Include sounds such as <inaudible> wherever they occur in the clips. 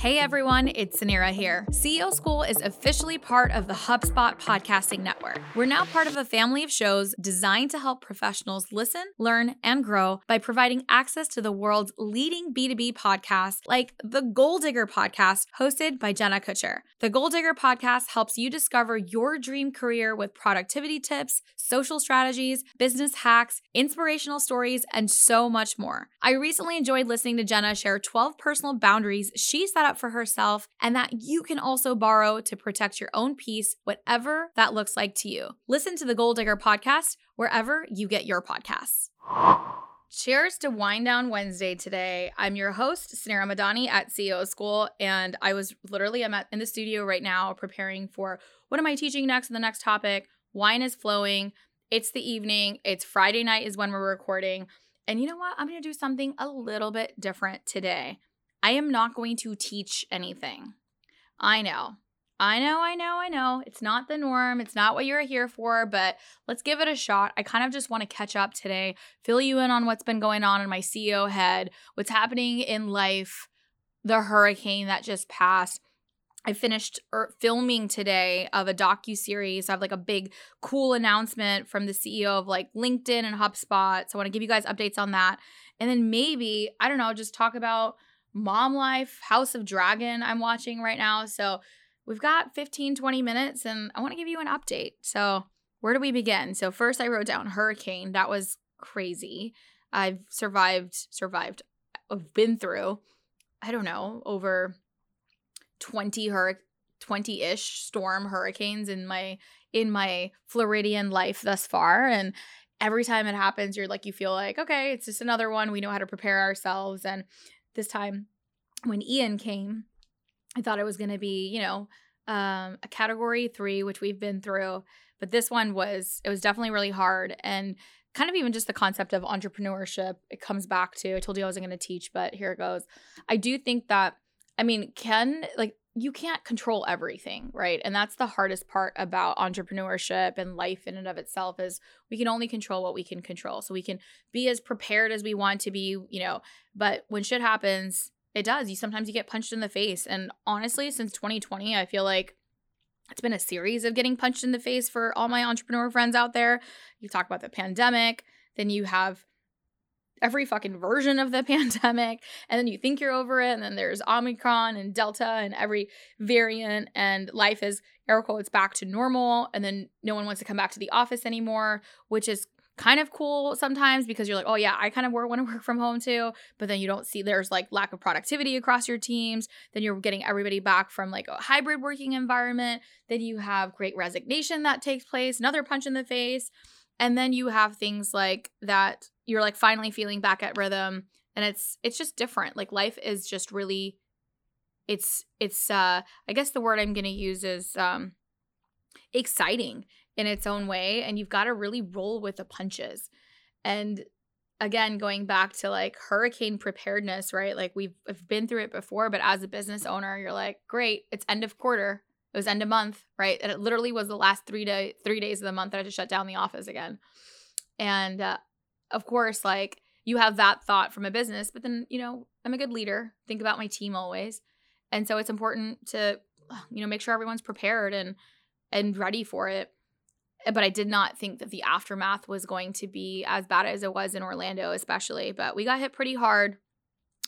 Hey everyone, it's Suneera here. CEO School is officially part of the HubSpot podcasting network. We're now part of a family of shows designed to help professionals listen, learn, and grow by providing access to the world's leading B2B podcasts like the Goal Digger podcast hosted by Jenna Kutcher. The Goal Digger podcast helps you discover your dream career with productivity tips, social strategies, business hacks, inspirational stories, and so much more. I recently enjoyed listening to Jenna share 12 personal boundaries she set up up for herself and that you can also borrow to protect your own peace, whatever that looks like to you. Listen to the Goal Digger podcast wherever you get your podcasts. Cheers to Wind Down Wednesday today. I'm your host, Suneera Madhani at CEO School, and I was literally I'm at, in the studio right now preparing for what am I teaching next the next topic. Wine is flowing. It's the evening. It's Friday night is when we're recording. And you know what? I'm going to do something a little bit different today. I am not going to teach anything. I know. I know, I know, I know. It's not the norm. It's not what you're here for, but let's give it a shot. I kind of just want to catch up today, fill you in on what's been going on in my CEO head, what's happening in life, the hurricane that just passed. I finished er, filming today of a docu series. I have like a big cool announcement from the CEO of like LinkedIn and HubSpot. So I want to give you guys updates on that. And then maybe, I don't know, just talk about Mom Life, House of Dragon, I'm watching right now. So we've got 15, 20 minutes, and I want to give you an update. So, where do we begin? So, first, I wrote down hurricane. That was crazy. I've survived, survived, I've been through, I don't know, over 20 hurricanes. 20-ish storm hurricanes in my in my Floridian life thus far and every time it happens you're like you feel like okay it's just another one we know how to prepare ourselves and this time when Ian came, I thought it was going to be, you know, um, a category three, which we've been through. But this one was, it was definitely really hard. And kind of even just the concept of entrepreneurship, it comes back to, I told you I wasn't going to teach, but here it goes. I do think that, I mean, can, like, you can't control everything, right? And that's the hardest part about entrepreneurship and life in and of itself is we can only control what we can control. So we can be as prepared as we want to be, you know, but when shit happens, it does. You sometimes you get punched in the face. And honestly, since 2020, I feel like it's been a series of getting punched in the face for all my entrepreneur friends out there. You talk about the pandemic, then you have every fucking version of the <laughs> pandemic and then you think you're over it and then there's omicron and delta and every variant and life is air quotes back to normal and then no one wants to come back to the office anymore which is kind of cool sometimes because you're like oh yeah i kind of want to <laughs> work from home too but then you don't see there's like lack of productivity across your teams then you're getting everybody back from like a hybrid working environment then you have great resignation that takes place another punch in the face and then you have things like that you're like finally feeling back at rhythm and it's it's just different. Like life is just really it's it's uh i guess the word i'm to use is um exciting in its own way and you've got to really roll with the punches. And again going back to like hurricane preparedness right? Like we've, we've been through it before but as a business owner you're like great it's end of quarter. It was end of month right? And it literally was the last three day three days of the month that i had to shut down the office again. And uh, of course, like you have that thought from a business, but then, you know, I'm a good leader, think about my team always. And so it's important to, you know, make sure everyone's prepared and and ready for it. But I did not think that the aftermath was going to be as bad as it was in Orlando, especially. But we got hit pretty hard.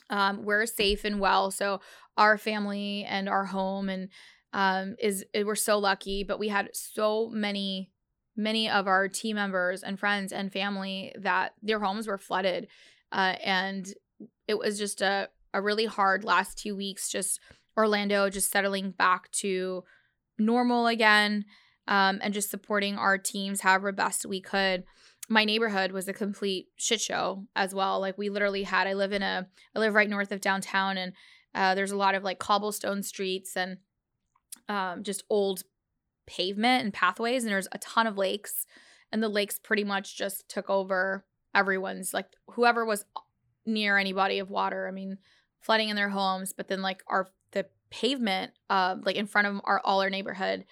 Um, we're safe and well. So our family and our home and um, is we're so lucky, but we had so many many of our team members and friends and family that their homes were flooded uh, and it was just a, a really hard last two weeks just orlando just settling back to normal again um, and just supporting our teams however best we could. My neighborhood was a complete shit show as well. Like we literally had i live in a i live right north of downtown and uh, there's a lot of like cobblestone streets and um, just old pavement and pathways, and there's a ton of lakes. And the lakes pretty much just took over everyone's, like, whoever was near any body of water. I mean, flooding in their homes, but then, like, our, the pavement, uh, like, in front of our, all our neighborhood,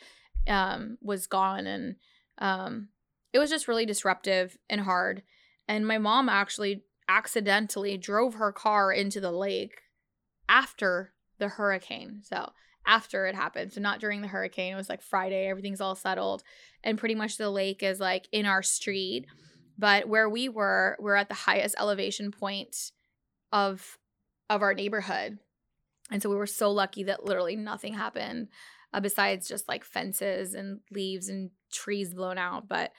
um, was gone. And, um, it was just really disruptive and hard. And my mom actually accidentally drove her car into the lake after the hurricane. So after it happened. So not during the hurricane. It was like Friday, everything's all settled. And pretty much the lake is like in our street. But where we were, we're at the highest elevation point of of our neighborhood. And so we were so lucky that literally nothing happened uh, besides just like fences and leaves and trees blown out, but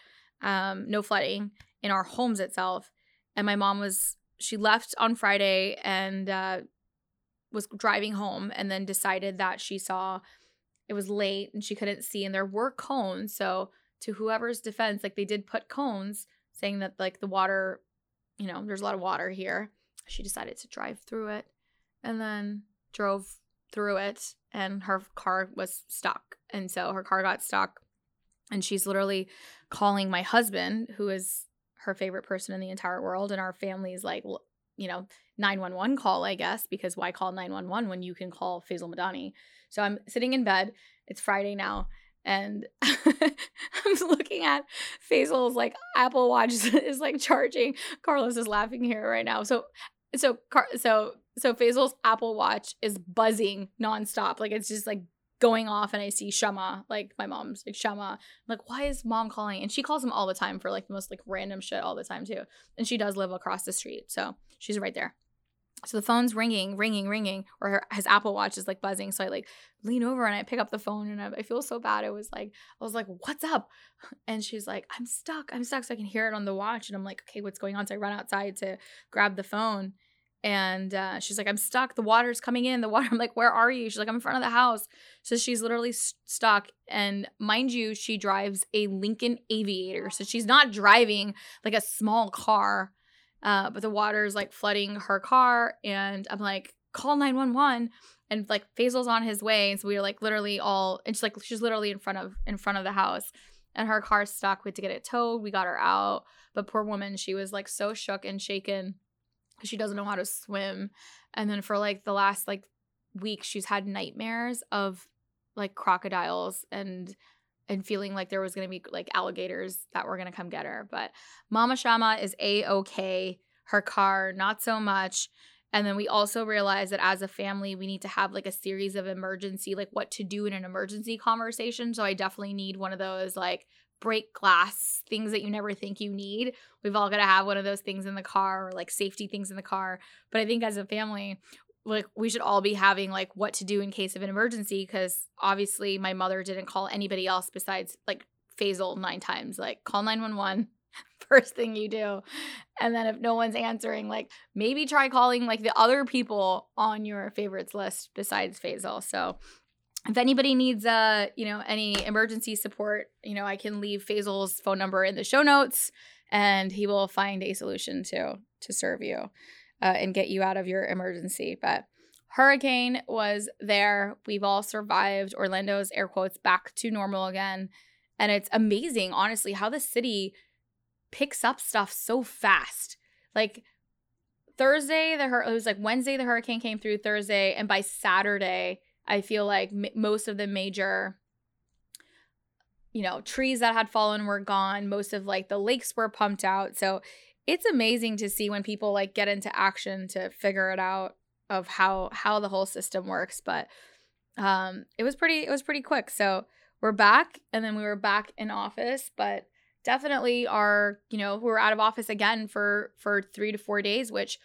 um, no flooding in our homes itself. And my mom was, she left on Friday and uh, was driving home and then decided that she saw it was late and she couldn't see and there were cones. So to whoever's defense like they did put cones saying that like the water you know there's a lot of water here. She decided to drive through it and then drove through it and her car was stuck. And so her car got stuck and she's literally calling my husband who is her favorite person in the entire world and our family's like you know 911 call, I guess, because why call 911 when you can call Faisal Madhani? So I'm sitting in bed. It's Friday now. And <laughs> I'm looking at Faisal's like Apple Watch <laughs> is, like charging. Carlos is laughing here right now. So, so, so, so Faisal's Apple Watch is buzzing nonstop. Like it's just like going off and I see Shama, like my mom's like Shama. I'm like, why is mom calling? And she calls him all the time for like the most like random shit all the time too. And she does live across the street. So she's right there. So the phone's ringing, ringing, ringing, or her, his Apple Watch is like buzzing. So I like lean over and I pick up the phone and I, I feel so bad. It was like, I was like, what's up? <laughs> And she's like, I'm stuck. I'm stuck. So I can hear it on the watch. And I'm like, okay, what's going on? So I run outside to grab the phone. And uh, she's like, I'm stuck. The water's coming in. The water. <laughs> I'm like, where are you? She's like, I'm in front of the house. So she's literally st- stuck. And mind you, she drives a Lincoln Aviator. So she's not driving like a small car uh, but the water is like flooding her car, and I'm like, call 911. And like Faisal's on his way. And so we were like literally all and she's like she's literally in front of in front of the house. And her car's stuck. We had to get it towed. We got her out. But poor woman, she was like so shook and shaken she doesn't know how to swim. And then for like the last like week, she's had nightmares of like crocodiles and and feeling like there was going to be like alligators that were going to come get her. But Mama Shama is a okay. Her car, not so much. And then we also realized that as a family, we need to have like a series of emergency, like what to do in an emergency conversation. So I definitely need one of those like break glass things that you never think you need. We've all got to have one of those things in the car or like safety things in the car. But I think as a family, like we should all be having like what to do in case of an emergency because obviously my mother didn't call anybody else besides like Faisal nine times. Like call 911 <laughs> first thing you do. And then if no one's answering, like maybe try calling like the other people on your favorites list besides Faisal. So if anybody needs uh, you know, any emergency support, you know, I can leave Faisal's phone number in the show notes and he will find a solution to to serve you uh, and get you out of your emergency. But hurricane was there. We've all survived. Orlando's air quotes back to normal again. And it's amazing, honestly, how the city picks up stuff so fast. Like Thursday, the hur- it was like Wednesday, the hurricane came through Thursday, and by Saturday, I feel like m- most of the major, you know, trees that had fallen were gone. Most of like the lakes were pumped out. So it's amazing to see when people like get into action to figure it out of how how the whole system works but um it was pretty it was pretty quick so we're back and then we were back in office but definitely are you know we are out of office again for for three to four days which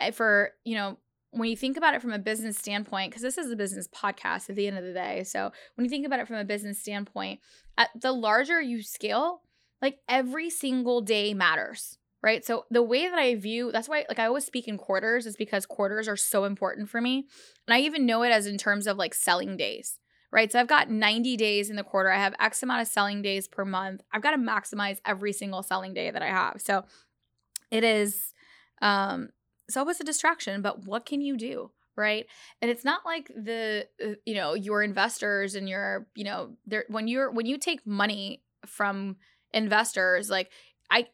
eh, for you know when you think about it from a business standpoint, because this is a business podcast at the end of the day. So when you think about it from a business standpoint, at the larger you scale, like every single day matters right? So the way that I view that's why like I always speak in quarters is because quarters are so important for me. And I even know it as in terms of like selling days, right? So I've got 90 days in the quarter. I have X amount of selling days per month. I've got to maximize every single selling day that I have. So it is um it's always a distraction, but what can you do? right and it's not like the uh, you know your investors and your you know there when you're when you take money from investors like i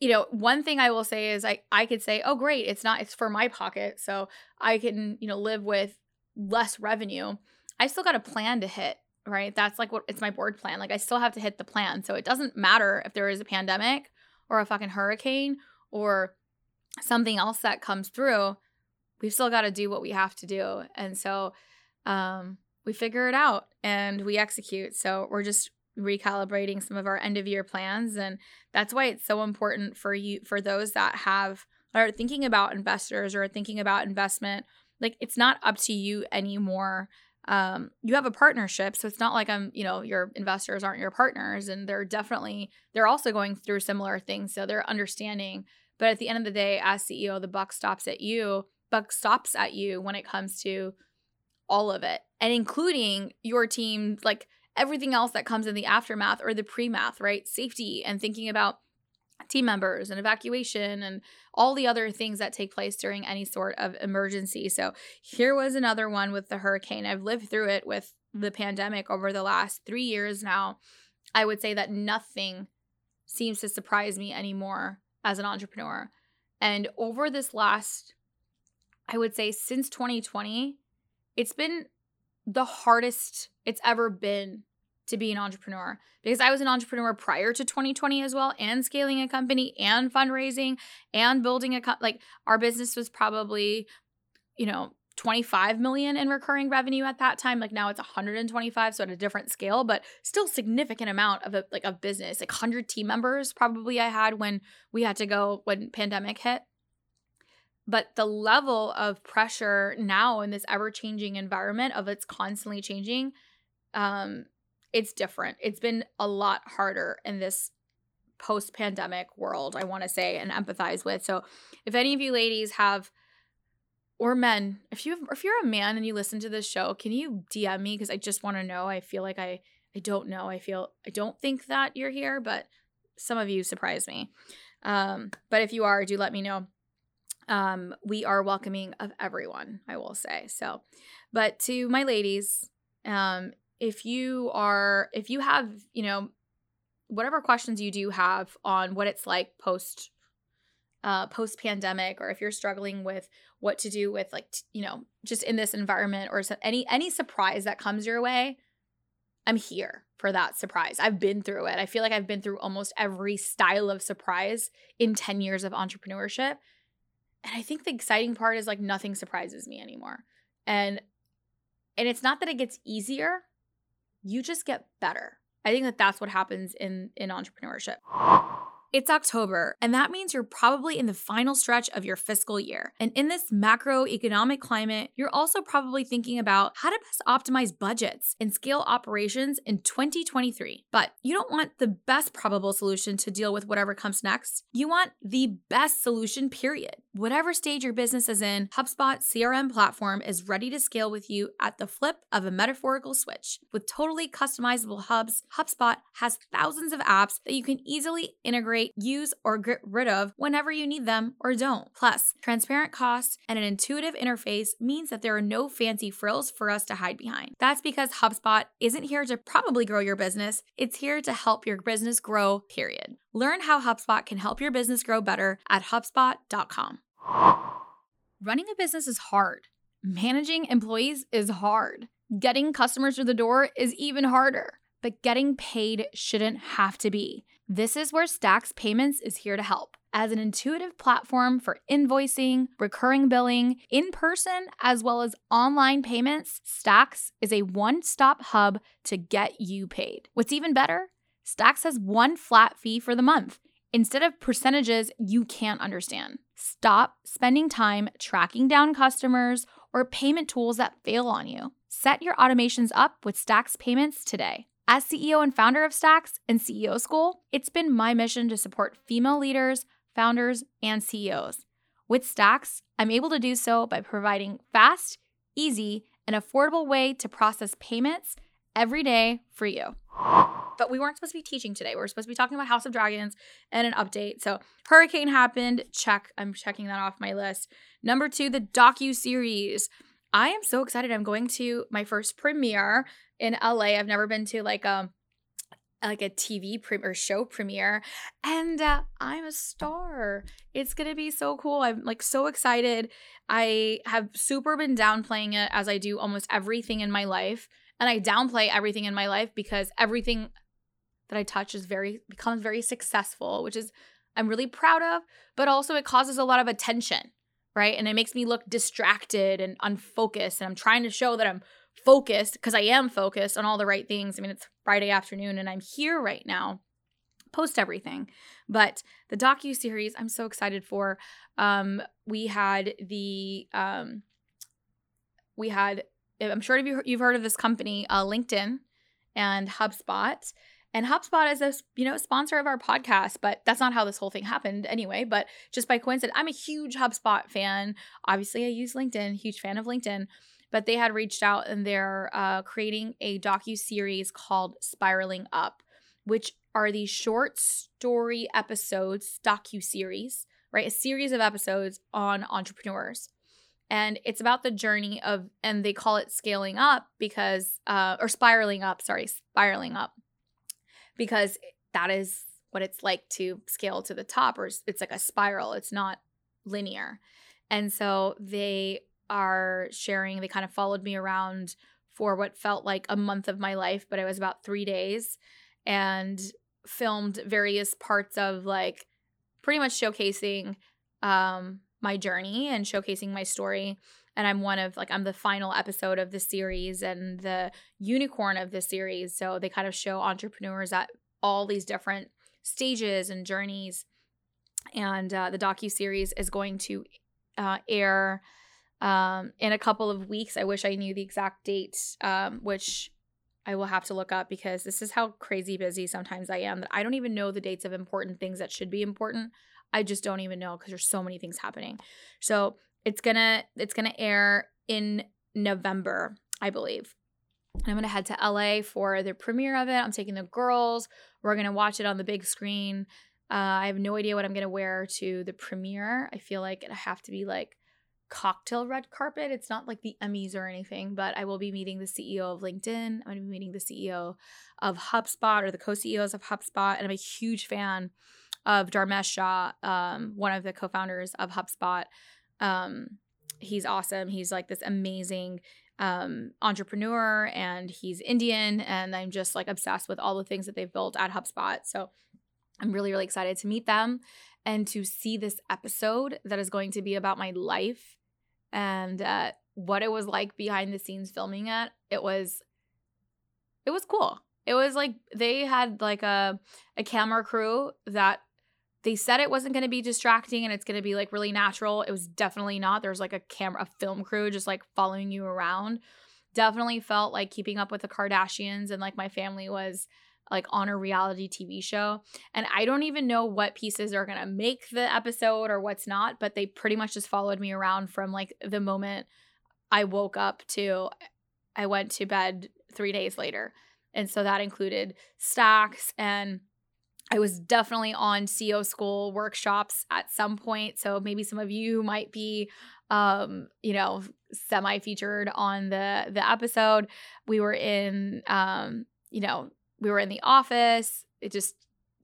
you know, one thing I will say is I I could say, "Oh great, it's not it's for my pocket, so I can, you know, live with less revenue." I still got a plan to hit, right? That's like what it's my board plan. Like I still have to hit the plan. So it doesn't matter if there is a pandemic or a fucking hurricane or something else that comes through. We've still got to do what we have to do. And so um we figure it out and we execute. So we're just recalibrating some of our end of year plans and that's why it's so important for you for those that have are thinking about investors or thinking about investment like it's not up to you anymore. Um you have a partnership so it's not like i'm you know your investors aren't your partners and they're definitely they're also going through similar things so they're understanding. But at the end of the day as ceo the buck stops at you buck stops at you when it comes to all of it and including your team like everything else that comes in the aftermath or the pre-math, right? Safety and thinking about team members and evacuation and all the other things that take place during any sort of emergency. So here was another one with the hurricane. I've lived through it with the pandemic over the last 3 years now. I would say that nothing seems to surprise me anymore as an entrepreneur. And over this last I would say since 2020, it's been the hardest it's ever been to be an entrepreneur. Because I was an entrepreneur prior to 2020 as well and scaling a company and fundraising and building a co- like our business was probably you know 25 million in recurring revenue at that time. Like now it's 125 so at a different scale but still significant amount of a, like a business. Like 100 team members probably I had when we had to go when pandemic hit but the level of pressure now in this ever changing environment of it's constantly changing um it's different. It's been a lot harder in this post pandemic world i want to say and empathize with. So if any of you ladies have or men if you if you're a man and you listen to this show can you dm me? Because i just want to know. I feel like i i don't know. I feel i don't think that you're here but some of you surprise me. Um but if you are do let me know um, we are welcoming of everyone, I will say. So, but to my ladies, um, if you are, if you have, you know, whatever questions you do have on what it's like post uh, post pandemic, or if you're struggling with what to do with like t- you know just in this environment, or any any surprise that comes your way, I'm here for that surprise. I've been through it. I feel like I've been through almost every style of surprise in 10 years of entrepreneurship. And I think the exciting part is like nothing surprises me anymore. And and it's not that it gets easier, you just get better. I think that that's what happens in in entrepreneurship. It's October, and that means you're probably in the final stretch of your fiscal year. And in this macroeconomic climate, you're also probably thinking about how to best optimize budgets and scale operations in 2023. But you don't want the best probable solution to deal with whatever comes next. You want the best solution, period. Whatever stage your business is in, HubSpot CRM platform is ready to scale with you at the flip of a metaphorical switch. With totally customizable hubs, HubSpot has thousands of apps that you can easily integrate use, or get rid of whenever you need them or don't. Plus, transparent costs and an intuitive interface means that there are no fancy frills for us to hide behind. That's because HubSpot isn't here to probably grow your business, it's here to help your business grow, period. Learn how HubSpot can help your business grow better at HubSpot.com. Running a business is hard. Managing employees is hard. Getting customers through the door is even harder. But getting paid shouldn't have to be. This is where Stax Payments is here to help. As an intuitive platform for invoicing, recurring billing, in person, as well as online payments, Stax is a one stop hub to get you paid. What's even better? Stax has one flat fee for the month instead of percentages you can't understand. Stop spending time tracking down customers or payment tools that fail on you. Set your automations up with Stax Payments today. As CEO and founder of Stax and CEO School, it's been my mission to support female leaders, founders, and CEOs. With Stax, I'm able to do so by providing fast, easy, and affordable way to process payments every day for you. But we weren't supposed to be teaching today. We were supposed to be talking about House of Dragons and an update. So, Hurricane happened. Check. I'm checking that off my list. Number two, the docu series. I am so excited. I'm going to my first premiere in LA. I've never been to like a um, like a TV pre- or show premiere, and uh, I'm a star. It's gonna be so cool. I'm like so excited. I have super been downplaying it as I do almost everything in my life, and I downplay everything in my life because everything that I touch is very becomes very successful, which is I'm really proud of, but also it causes a lot of attention, right? And it makes me look distracted and unfocused, and I'm trying to show that I'm focused because I am focused on all the right things. I mean, it's Friday afternoon and I'm here right now. Post everything. But the docu series I'm so excited for. Um we had the um we had I'm sure you've heard of this company, uh, LinkedIn and HubSpot. And HubSpot is a you know sponsor of our podcast, but that's not how this whole thing happened anyway. But just by coincidence, I'm a huge HubSpot fan. Obviously, I use LinkedIn, huge fan of LinkedIn but they had reached out and they're uh, creating a docu series called Spiraling Up, which are these short story episodes, docu series, right? A series of episodes on entrepreneurs. And it's about the journey of, and they call it scaling up because, uh, or spiraling up, sorry, spiraling up, because that is what it's like to scale to the top, or it's like a spiral, it's not linear. And so they are sharing. They kind of followed me around for what felt like a month of my life, but it was about three days and filmed various parts of like pretty much showcasing um, my journey and showcasing my story. And I'm one of like, I'm the final episode of the series and the unicorn of the series. So they kind of show entrepreneurs at all these different stages and journeys. And uh, the docu series is going to uh, air um, in a couple of weeks. I wish I knew the exact date, um, which I will have to look up because this is how crazy busy sometimes I am that I don't even know the dates of important things that should be important. I just don't even know because there's so many things happening. So it's gonna it's gonna air in November, I believe. I'm gonna head to LA for the premiere of it. I'm taking the girls. We're gonna watch it on the big screen. Uh, I have no idea what I'm gonna wear to the premiere. I feel like I have to be like cocktail red carpet. It's not like the Emmys or anything, but I will be meeting the CEO of LinkedIn. I'm going to be meeting the CEO of HubSpot or the co CEOs of HubSpot. And I'm a huge fan of Dharmesh Shah, um, one of the co founders of HubSpot. Um, he's awesome. He's like this amazing um, entrepreneur and he's Indian. And I'm just like obsessed with all the things that they've built at HubSpot. So I'm really, really excited to meet them and to see this episode that is going to be about my life and uh, what it was like behind the scenes filming it. It was it was cool. It was like they had like a a camera crew that they said it wasn't going to be distracting and it's going to be like really natural. It was definitely not. There's like a camera a film crew just like following you around. Definitely felt like keeping up with the Kardashians and like my family was like on a reality TV show. And I don't even know what pieces are going to make the episode or what's not, but they pretty much just followed me around from like the moment I woke up to I went to bed 3 days later. And so that included Stax and I was definitely on CEO school workshops at some point. So maybe some of you might be um, you know, semi featured on the the episode. We were in um, you know, we were in the office, it just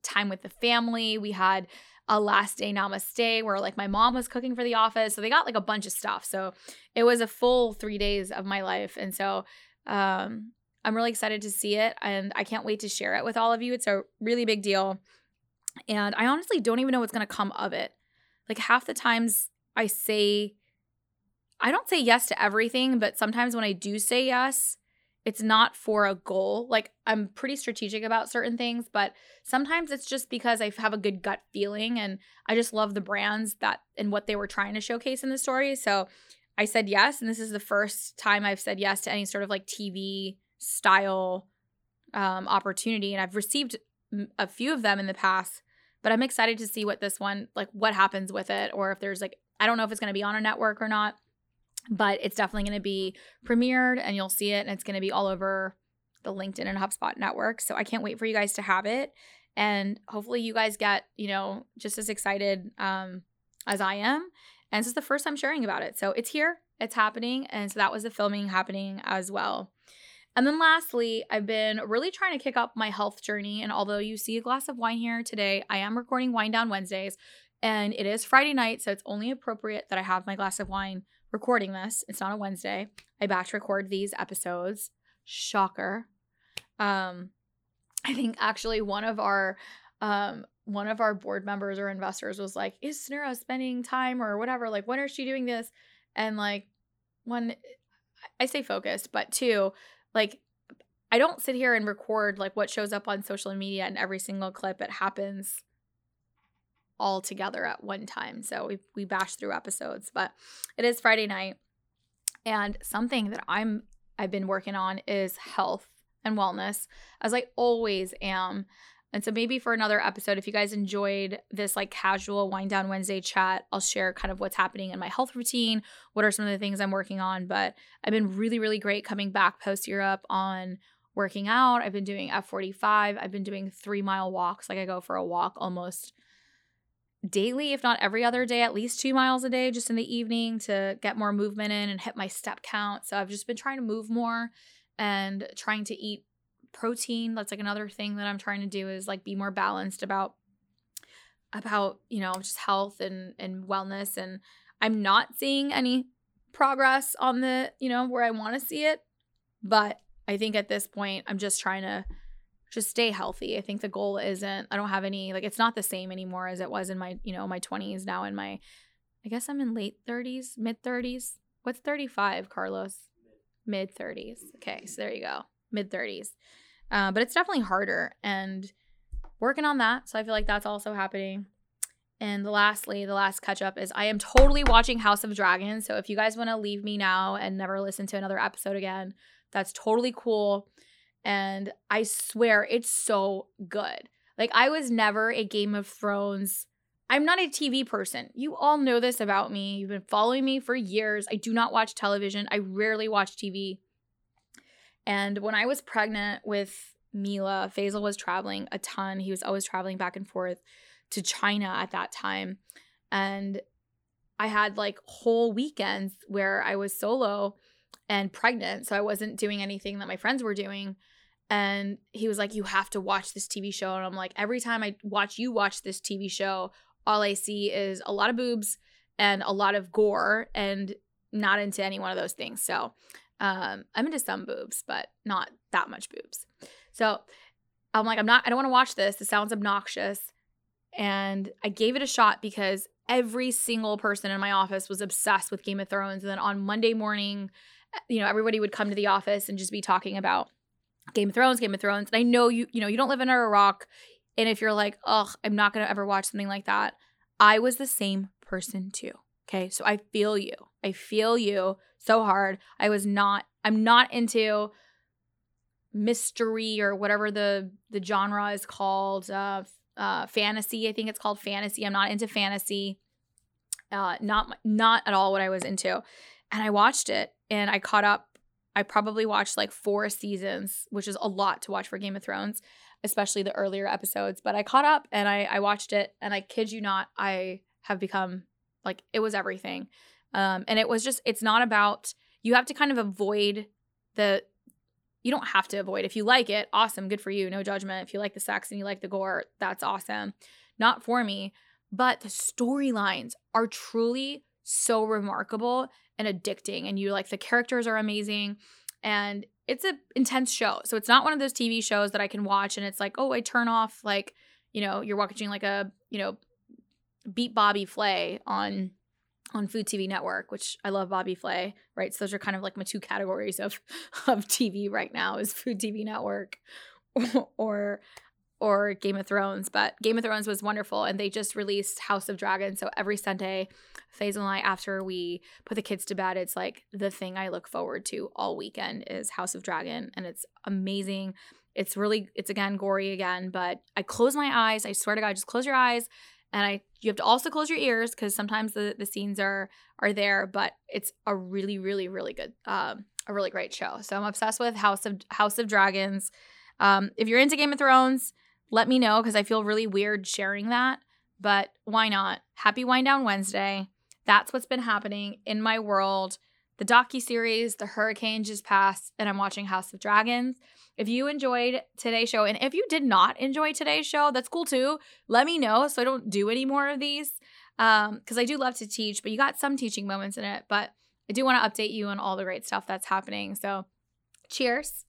time with the family. We had a last day namaste where like my mom was cooking for the office. So they got like a bunch of stuff. So it was a full three days of my life. And so um, I'm really excited to see it and I can't wait to share it with all of you. It's a really big deal. And I honestly don't even know what's going to come of it. Like half the times I say, I don't say yes to everything, but sometimes when I do say yes, it's not for a goal. Like I'm pretty strategic about certain things, but sometimes it's just because I have a good gut feeling and I just love the brands that and what they were trying to showcase in the story. So I said yes, and this is the first time I've said yes to any sort of like TV style um, opportunity, and I've received a few of them in the past. But I'm excited to see what this one like what happens with it, or if there's like I don't know if it's going to be on a network or not but it's definitely going to be premiered and you'll see it and it's going to be all over the LinkedIn and HubSpot network. So I can't wait for you guys to have it. And hopefully you guys get, you know, just as excited um, as I am. And this is the first time sharing about it. So it's here, it's happening. And so that was the filming happening as well. And then lastly, I've been really trying to kick up my health journey. And although you see a glass of wine here today, I am recording Wine Down Wednesdays. And it is Friday night, so it's only appropriate that I have my glass of wine recording this. It's not a Wednesday. I batch record these episodes. Shocker. Um, I think actually one of our um one of our board members or investors was like, "Is Suneera spending time or whatever? Like, when is she doing this?" And like, one, I say focused, but two, like, I don't sit here and record like what shows up on social media and every single clip. It happens all together at one time. So we we bash through episodes, but it is Friday night. And something that I'm I've been working on is health and wellness, as I always am. And so maybe for another episode, if you guys enjoyed this like casual wind down Wednesday chat, I'll share kind of what's happening in my health routine. What are some of the things I'm working on? But I've been really, really great coming back post Europe on working out. I've been doing F45. I've been doing three mile walks. Like I go for a walk almost daily, if not every other day, at least two miles a day, just in the evening to get more movement in and hit my step count. So I've just been trying to move more and trying to eat protein. That's like another thing that I'm trying to do is like be more balanced about about, you know, just health and and wellness and I'm not seeing any progress on the, you know, where I want to see it, but I think at this point I'm just trying to just stay healthy. I think the goal isn't I don't have any like it's not the same anymore as it was in my, you know, my 20s now in my I guess I'm in late 30s, mid 30s. What's 35, Carlos? Mid 30s. Okay, so there you go. Mid 30s. Uh, but it's definitely harder and working on that. So I feel like that's also happening. And lastly, the last catch up is I am totally watching House of Dragons. So if you guys want to leave me now and never listen to another episode again, that's totally cool and I swear it's so good. Like I was never a Game of Thrones I'm not a TV person. You all know this about me. You've been following me for years. I do not watch television. I rarely watch TV. And when I was pregnant with Mila, Faisal was traveling a ton. He was always traveling back and forth to China at that time. And I had like whole weekends where I was solo and pregnant. So I wasn't doing anything that my friends were doing and he was like you have to watch this tv show and i'm like every time i watch you watch this tv show all i see is a lot of boobs and a lot of gore and not into any one of those things so um, i'm into some boobs but not that much boobs so i'm like i'm not i don't want to watch this it sounds obnoxious and i gave it a shot because every single person in my office was obsessed with game of thrones and then on monday morning you know everybody would come to the office and just be talking about Game of Thrones, Game of Thrones. And I know you, you know, you don't live under a rock. And if you're like, ugh, I'm not gonna ever watch something like that, I was the same person too. Okay. So I feel you. I feel you so hard. I was not, I'm not into mystery or whatever the the genre is called. Uh uh fantasy. I think it's called fantasy. I'm not into fantasy. Uh not not at all what I was into. And I watched it and I caught up I probably watched like four seasons, which is a lot to watch for Game of Thrones, especially the earlier episodes. But I caught up and I, I watched it, and I kid you not, I have become like it was everything. Um, and it was just, it's not about, you have to kind of avoid the, you don't have to avoid. If you like it, awesome, good for you, no judgment. If you like the sex and you like the gore, that's awesome. Not for me. But the storylines are truly so remarkable and addicting and you like the characters are amazing and it's an intense show so it's not one of those tv shows that i can watch and it's like oh i turn off like you know you're watching like a you know beat bobby flay on on Food TV Network, which I love Bobby Flay, right? So those are kind of like my two categories of <laughs> of TV right now is Food TV Network <laughs> or or Game of Thrones. But Game of Thrones was wonderful and they just released House of Dragons. So every Sunday, Faisal and I, after we put the kids to bed, it's like the thing I look forward to all weekend is House of Dragon. And it's amazing. It's really, it's again gory again, but I close my eyes. I swear to God, just close your eyes and I you have to also close your ears because sometimes the the scenes are are there, but it's a really really really good um a really great show. So I'm obsessed with House of House of Dragons. Um, if you're into Game of Thrones, let me know because I feel really weird sharing that. But why not? Happy Wind Down Wednesday. That's what's been happening in my world. The docu series, The Hurricane just passed, and I'm watching House of Dragons. If you enjoyed today's show, and if you did not enjoy today's show, that's cool too. Let me know so I don't do any more of these. Um, because I do love to teach, but you got some teaching moments in it. But I do want to update you on all the great stuff that's happening. So cheers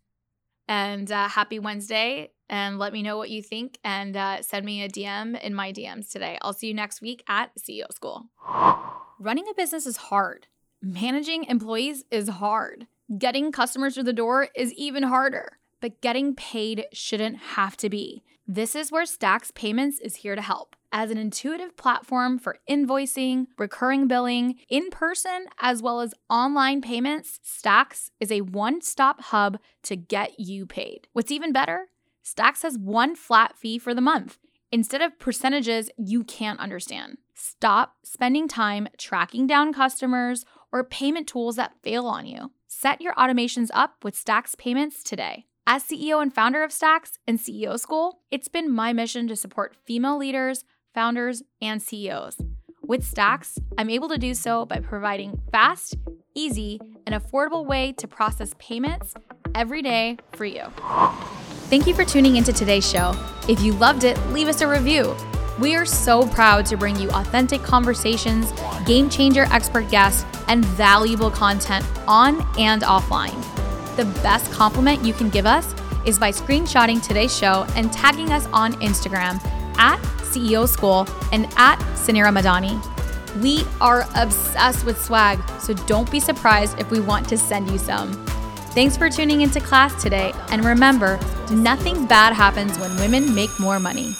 and uh, happy Wednesday. And let me know what you think and uh, send me a DM in my DMs today. I'll see you next week at CEO School. Running a business is hard, managing employees is hard, getting customers through the door is even harder but getting paid shouldn't have to be. This is where Stax Payments is here to help. As an intuitive platform for invoicing, recurring billing, in person, as well as online payments, Stax is a one stop hub to get you paid. What's even better? Stax has one flat fee for the month instead of percentages you can't understand. Stop spending time tracking down customers or payment tools that fail on you. Set your automations up with Stax Payments today. As CEO and founder of Stax and CEO School, it's been my mission to support female leaders, founders, and CEOs. With Stax, I'm able to do so by providing fast, easy, and affordable way to process payments every day for you. Thank you for tuning into today's show. If you loved it, leave us a review. We are so proud to bring you authentic conversations, game changer expert guests, and valuable content on and offline the best compliment you can give us is by screenshotting today's show and tagging us on Instagram at CEO School and at Suneera Madhani. We are obsessed with swag, so don't be surprised if we want to send you some. Thanks for tuning into class today, and remember, nothing bad happens when women make more money.